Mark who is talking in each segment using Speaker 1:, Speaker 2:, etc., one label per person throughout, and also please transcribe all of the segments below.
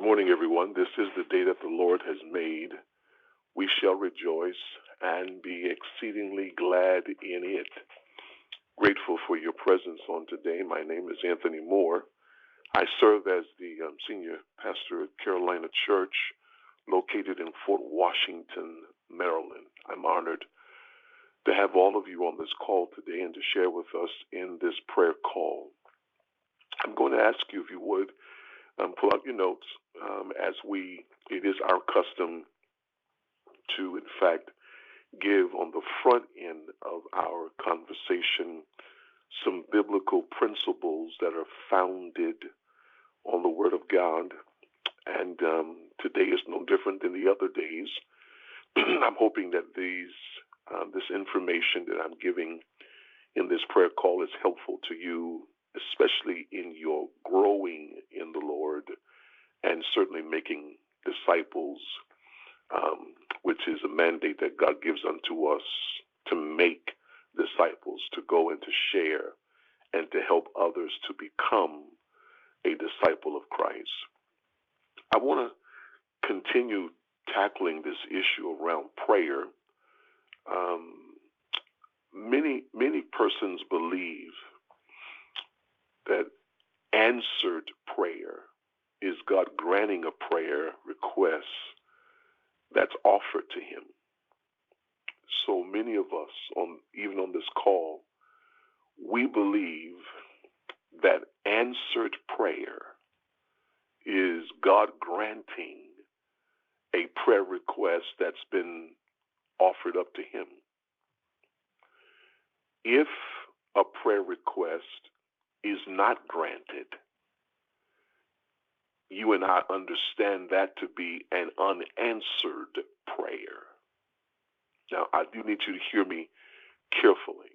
Speaker 1: Good morning, everyone. This is the day that the Lord has made. We shall rejoice and be exceedingly glad in it. Grateful for your presence on today. My name is Anthony Moore. I serve as the um, senior pastor at Carolina Church, located in Fort Washington, Maryland. I'm honored to have all of you on this call today and to share with us in this prayer call. I'm going to ask you, if you would, um, pull out your notes um, as we, it is our custom to, in fact, give on the front end of our conversation some biblical principles that are founded on the Word of God. And um, today is no different than the other days. I'm hoping that these, uh, this information that I'm giving in this prayer call is helpful to you, especially in your growing in the Lord and certainly making disciples, um, which is a mandate that God gives unto us to make disciples, to go and to share and to help others to become a disciple of Christ. I want to continue tackling this issue around prayer. Um, many many persons believe that answered prayer is God granting a prayer request that's offered to him. So many of us on even on this call, we believe that answered prayer is God granting a prayer request that's been offered up to him. If a prayer request is not granted, you and I understand that to be an unanswered prayer. Now, I do need you to hear me carefully.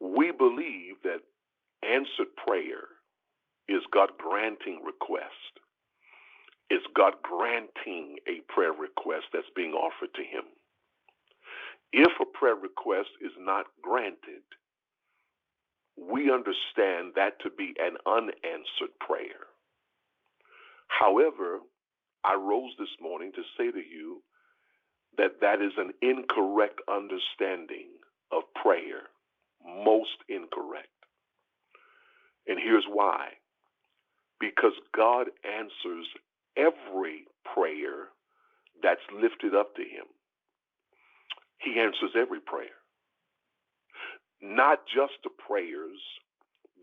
Speaker 1: We believe that answered prayer is God granting request. Is God granting a prayer request that's being offered to him. If a prayer request is not granted, we understand that to be an unanswered prayer. However, I rose this morning to say to you that that is an incorrect understanding of prayer, most incorrect. And here's why because God answers every prayer that's lifted up to Him. He answers every prayer not just the prayers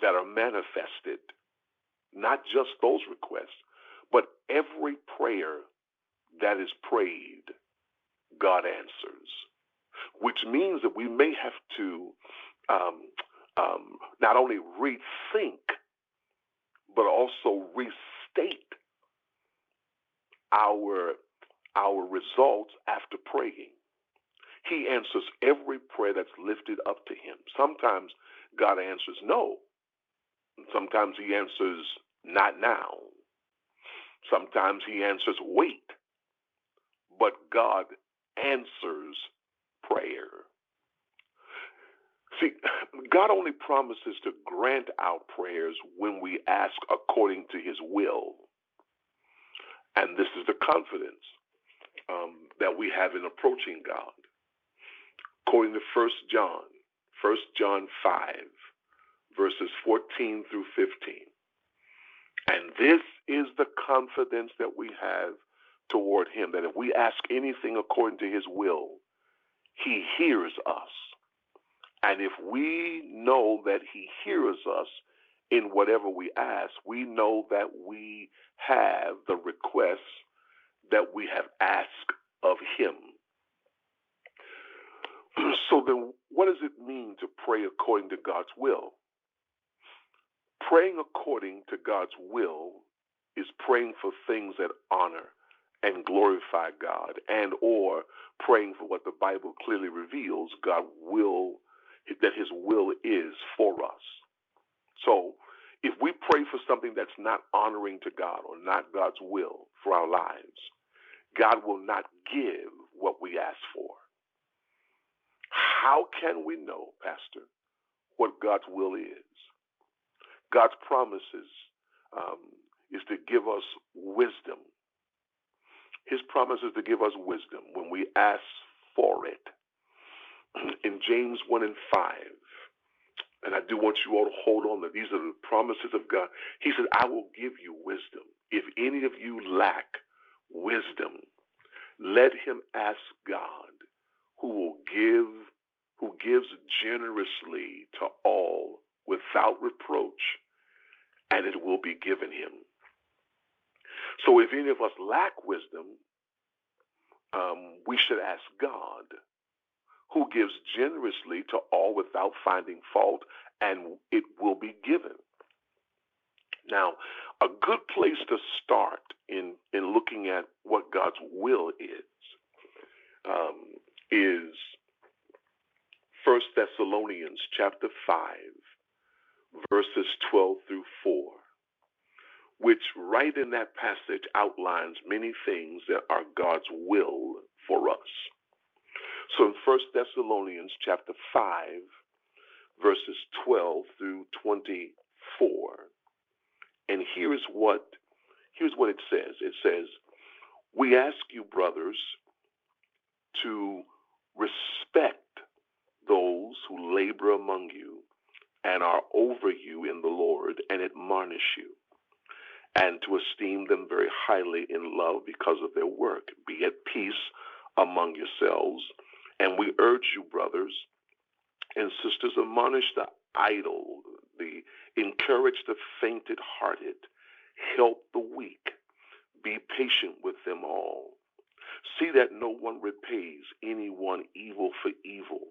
Speaker 1: that are manifested, not just those requests, but every prayer that is prayed, God answers. Which means that we may have to um, um, not only rethink, but also restate our our results after praying. He answers every prayer that's lifted up to him. Sometimes God answers no. Sometimes he answers not now. Sometimes he answers wait. But God answers prayer. See, God only promises to grant our prayers when we ask according to his will. And this is the confidence um, that we have in approaching God according to 1 John, 1 John 5, verses 14 through 15. And this is the confidence that we have toward him that if we ask anything according to his will, he hears us. And if we know that he hears us in whatever we ask, we know that we have the requests that we have asked of him. So then, what does it mean to pray according to God's will? Praying according to God's will is praying for things that honor and glorify God and or praying for what the Bible clearly reveals God will that his will is for us. So, if we pray for something that's not honoring to God or not God's will for our lives, God will not give what we ask for. How can we know, Pastor, what God's will is? God's promises, um, is to give us wisdom. His promise is to give us wisdom when we ask for it. In James 1 and 5, and I do want you all to hold on that these are the promises of God. He said, I will give you wisdom. If any of you lack wisdom, let him ask God, who will give, who gives generously to all without reproach, and it will be given him. So if any of us lack wisdom, um, we should ask God, who gives generously to all without finding fault, and it will be given. Now, a good place to start in, in looking at what God's will is um, is First Thessalonians chapter 5, verses 12 through 4, which right in that passage outlines many things that are God's will for us. So in First Thessalonians chapter 5, verses 12 through 24, and here's what here's what it says. It says, "We ask you, brothers, to respect those who labor among you and are over you in the Lord and admonish you, and to esteem them very highly in love because of their work. Be at peace among yourselves. And we urge you, brothers and sisters, admonish the idle, the encourage the fainted hearted, help the weak, be patient with them all. See that no one repays anyone evil for evil,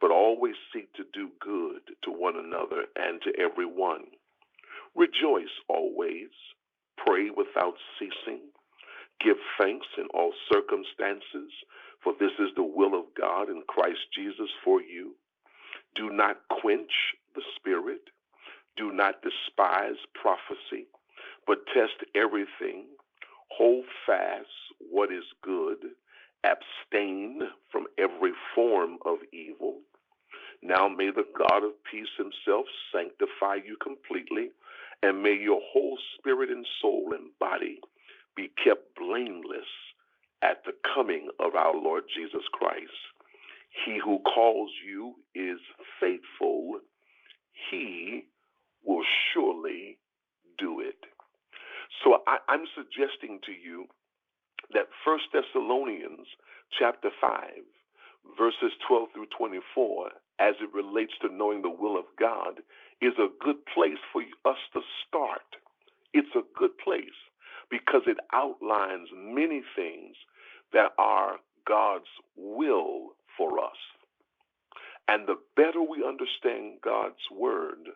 Speaker 1: but always seek to do good to one another and to everyone. Rejoice always, pray without ceasing, give thanks in all circumstances, for this is the will of God in Christ Jesus for you. Do not quench the spirit, do not despise prophecy, but test everything. Hold fast what is good, abstain from every form of evil. Now may the God of peace himself sanctify you completely, and may your whole spirit and soul and body be kept blameless at the coming of our Lord Jesus Christ. He who calls you is faithful. He will surely do it. So I, am suggesting to you that First Thessalonians chapter 5, verses 12 through 24, as it relates to knowing the will of God, is a good place for us to start. It's a good place because it outlines many things that are God's will for us. And the better we understand God's word,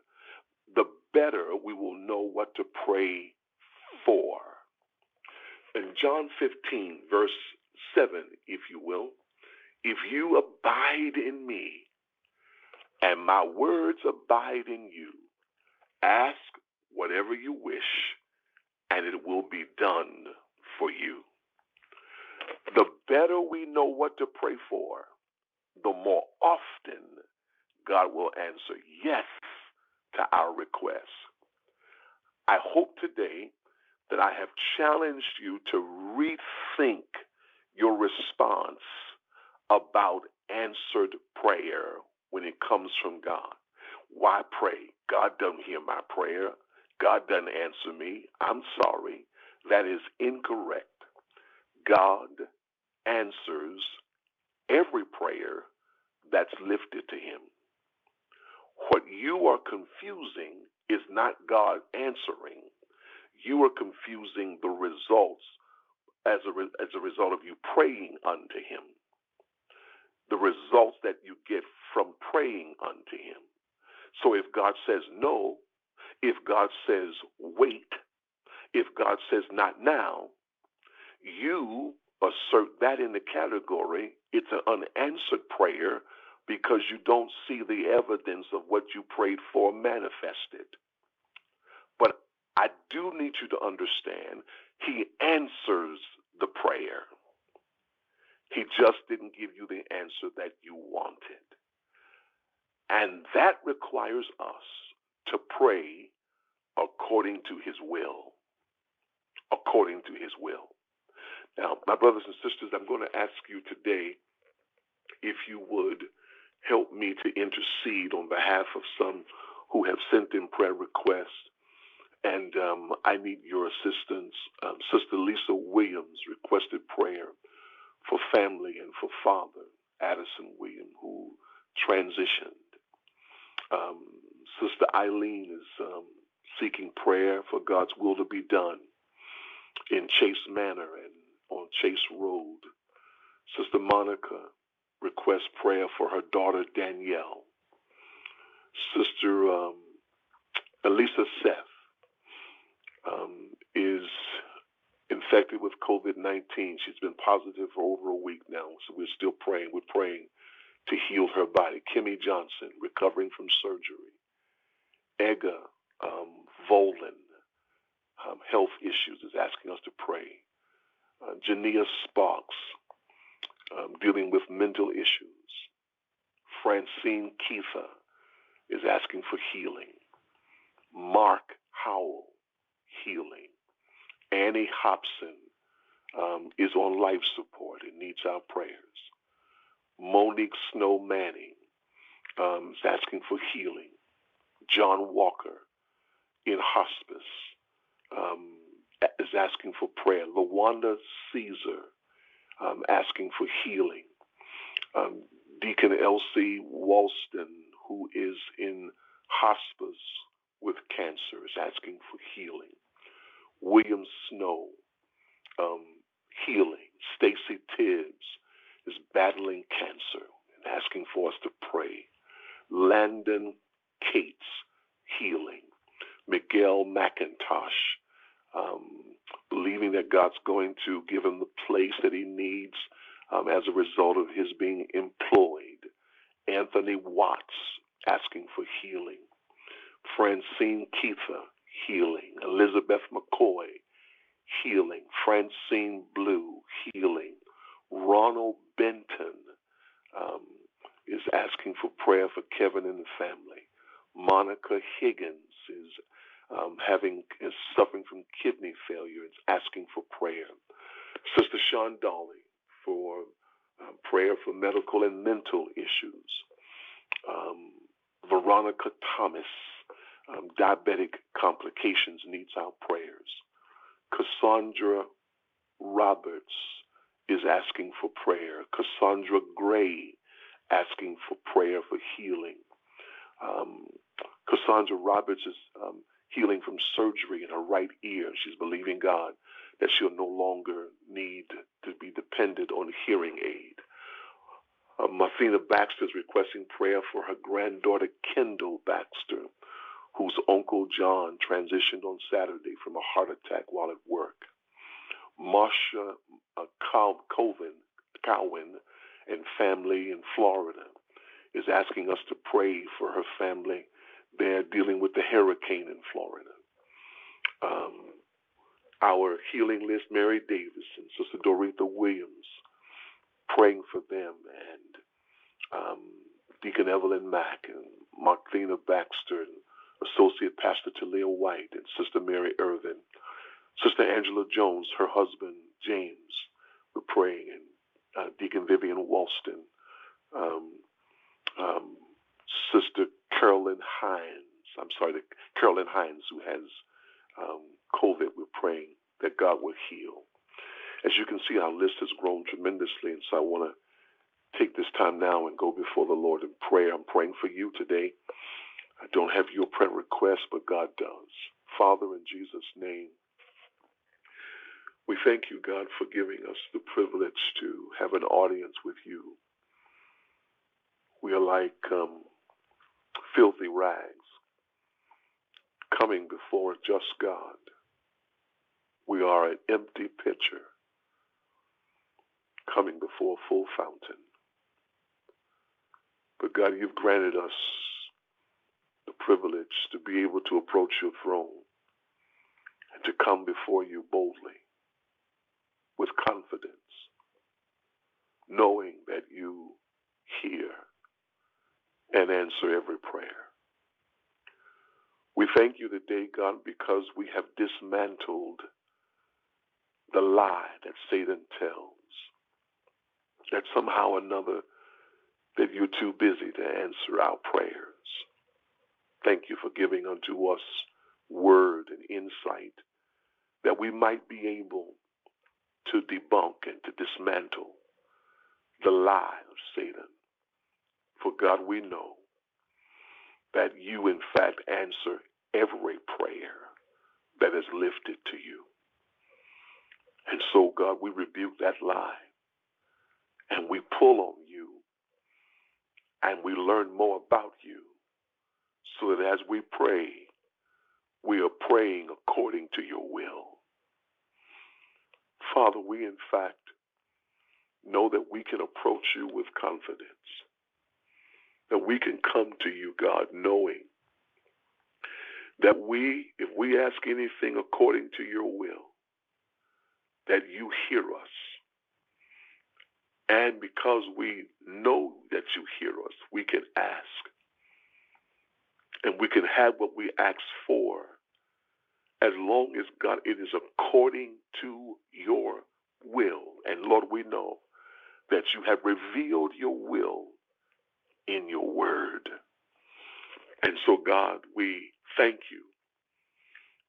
Speaker 1: the better we will know what to pray for. In John 15, verse 7, if you will, if you abide in me and my words abide in you, ask whatever you wish and it will be done for you. The better we know what to pray for, the more often God will answer yes to our requests. I hope today that I have challenged you to rethink your response about answered prayer when it comes from God. Why pray? God doesn't hear my prayer. God doesn't answer me. I'm sorry. That is incorrect. God answers every prayer that's lifted to him. What you are confusing is not God answering. You are confusing the results as a, re- as a result of you praying unto him. The results that you get from praying unto him. So if God says no, if God says wait, if God says not now, you assert that in the category it's an unanswered prayer because you don't see the evidence of what you prayed for manifested. But I do need you to understand he answers the prayer. He just didn't give you the answer that you wanted. And that requires us to pray according to his will. according to his will. Now, my brothers and sisters, I'm going to ask you today if you would help me to intercede on behalf of some who have sent in prayer requests. And um, I need your assistance. Um, Sister Lisa Williams requested prayer for family and for father, Addison Williams, who transitioned. Um, Sister Eileen is um, seeking prayer for God's will to be done in Chase Manor and on Chase Road. Sister Monica requests prayer for her daughter Danielle. Sister um, Elisa Seth um, is infected with COVID 19. She's been positive for over a week now, so we're still praying. We're praying to heal her body. Kimmy Johnson, recovering from surgery. Ega um, Volan, um, health issues, is asking us to pray. Uh, Jania Sparks, um, dealing with mental issues. Francine Keitha is asking for healing. Mark Howell, healing. Annie Hobson um, is on life support and needs our prayers. Monique Snow Manning um, is asking for healing. John Walker in hospice um, is asking for prayer. LaWanda Caesar um, asking for healing. Um, Deacon Elsie Walston, who is in hospice with cancer, is asking for healing. William Snow, um, healing. Stacy Tibbs is battling cancer and asking for us to pray. Landon Cates, healing. Miguel McIntosh, um, believing that God's going to give him the place that he needs um, as a result of his being employed. Anthony Watts, asking for healing. Francine Keitha, healing. Elizabeth McCoy, healing. Francine Blue, healing. Ronald Benton um, is asking for prayer for Kevin and the family. Monica Higgins is um, having is suffering from kidney failure is asking for prayer. Sister Sean Dolly for um, prayer for medical and mental issues. Um, Veronica Thomas um, diabetic complications needs our prayers. Cassandra Roberts is asking for prayer. Cassandra Gray asking for prayer for healing. Um, Cassandra Roberts is um, healing from surgery in her right ear. She's believing God that she'll no longer need to be dependent on hearing aid. Uh, Baxter is requesting prayer for her granddaughter Kendall Baxter, whose uncle John transitioned on Saturday from a heart attack while at work. Marsha uh, Cowan and family in Florida is asking us to pray for her family. They're dealing with the hurricane in Florida. Um, our healing list, Mary Davis and Sister Doretha Williams, praying for them, and um, Deacon Evelyn Mack and Martina Baxter and Associate Pastor Talia White and Sister Mary Irvin, Sister Angela Jones, her husband James, we're praying, and uh, Deacon Vivian Walston, um, um, Sister Carolyn Hines. I'm sorry, the, Carolyn Hines, who has um, COVID. We're praying that God will heal. As you can see, our list has grown tremendously, and so I want to take this time now and go before the Lord in prayer. I'm praying for you today. I don't have your prayer request, but God does. Father, in Jesus' name, we thank you, God, for giving us the privilege to have an audience with you. We are like um, filthy rags coming before a just God. We are an empty pitcher coming before a full fountain. But God, you've granted us privilege to be able to approach your throne and to come before you boldly with confidence, knowing that you hear and answer every prayer. We thank you today, God, because we have dismantled the lie that Satan tells that somehow or another that you're too busy to answer our prayers. Thank you for giving unto us word and insight that we might be able to debunk and to dismantle the lie of Satan. For God, we know that you, in fact, answer every prayer that is lifted to you. And so, God, we rebuke that lie and we pull on you and we learn more about you so that as we pray, we are praying according to your will. Father, we in fact know that we can approach you with confidence, that we can come to you, God, knowing that we, if we ask anything according to your will, that you hear us. And because we know that you hear us, we can ask. And we can have what we ask for as long as, God, it is according to your will. And Lord, we know that you have revealed your will in your word. And so, God, we thank you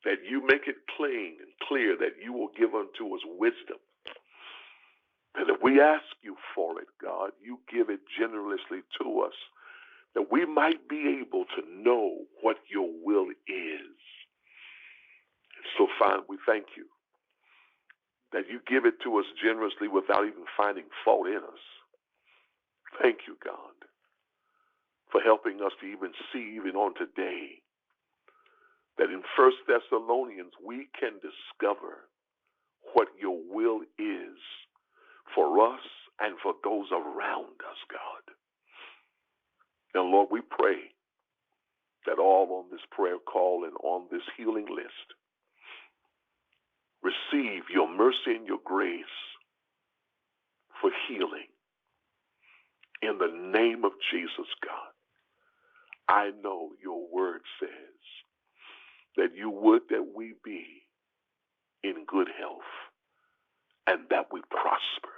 Speaker 1: that you make it plain and clear that you will give unto us wisdom. That if we ask you for it, God, you give it generously to us, that we might be able to know what your will is. So, fine, we thank you that you give it to us generously without even finding fault in us. Thank you, God, for helping us to even see, even on today, that in First Thessalonians we can discover what your will is for us and for those around us, God. And Lord, we pray that all on this prayer call and on this healing list receive your mercy and your grace for healing. In the name of Jesus, God, I know your word says that you would that we be in good health and that we prosper.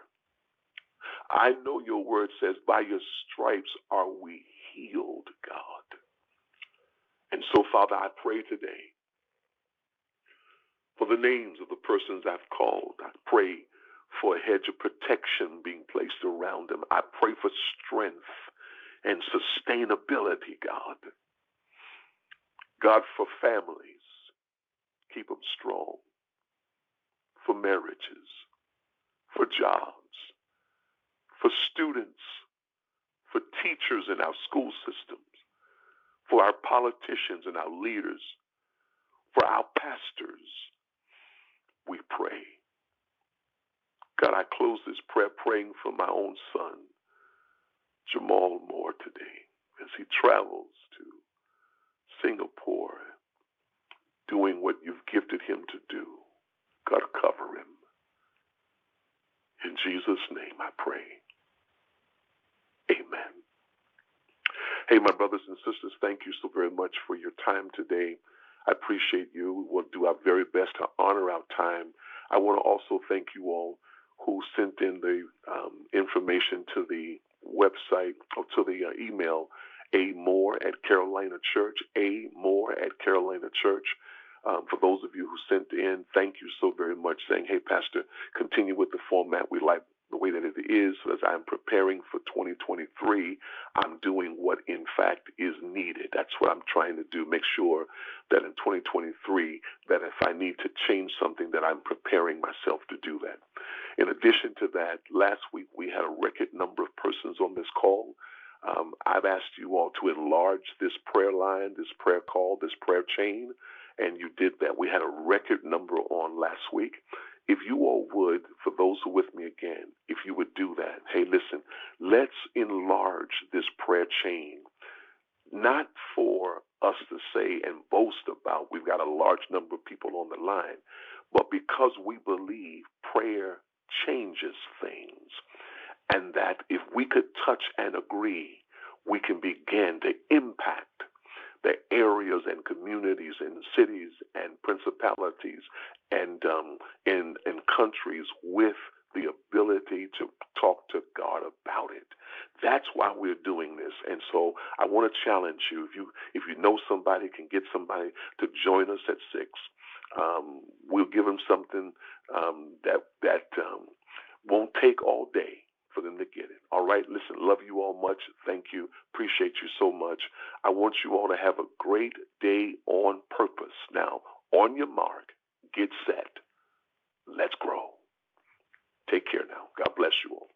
Speaker 1: I know your word says, by your stripes are we healed, God. And so, Father, I pray today for the names of the persons I've called. I pray for a hedge of protection being placed around them. I pray for strength and sustainability, God. God, for families, keep them strong. For marriages, for jobs, for students, for teachers in our school systems, for our politicians and our leaders, for our pastors, we pray. God, I close this prayer praying for my own son, Jamal Moore, today as he travels to Singapore doing what you've gifted him to do. God, cover him. In Jesus' name I pray. Amen. Hey, my brothers and sisters, thank you so very much for your time today. I appreciate you. We will do our very best to honor our time. I want to also thank you all who sent in the um, information to the website or to the uh, email a more at Carolina Church, a more at Carolina Church. Um, for those of you who sent in, thank you so very much. Saying, "Hey, Pastor, continue with the format. We like the way that it is. As I'm preparing for 2023, I'm doing what in fact is needed. That's what I'm trying to do. Make sure that in 2023, that if I need to change something, that I'm preparing myself to do that. In addition to that, last week we had a record number of persons on this call. Um, I've asked you all to enlarge this prayer line, this prayer call, this prayer chain, and you did that. We had a record number on last week. If you all would, for those who are with me again, if you would do that, hey, listen, let's enlarge this prayer chain, not for us to say and boast about we've got a large number of people on the line, but because we believe prayer changes things. And that if we could touch and agree, we can begin to impact the areas and communities and cities and principalities and um, in in countries with the ability to talk to God about it. That's why we're doing this. And so I want to challenge you. If you if you know somebody can get somebody to join us at six, um, we'll give them something um, that that um, won't take all day for them to get it. All right, listen, love you all much. Thank you. Appreciate you so much. I want you all to have a great day on purpose. Now, on your mark, get set. Let's grow. Take care now. God bless you all.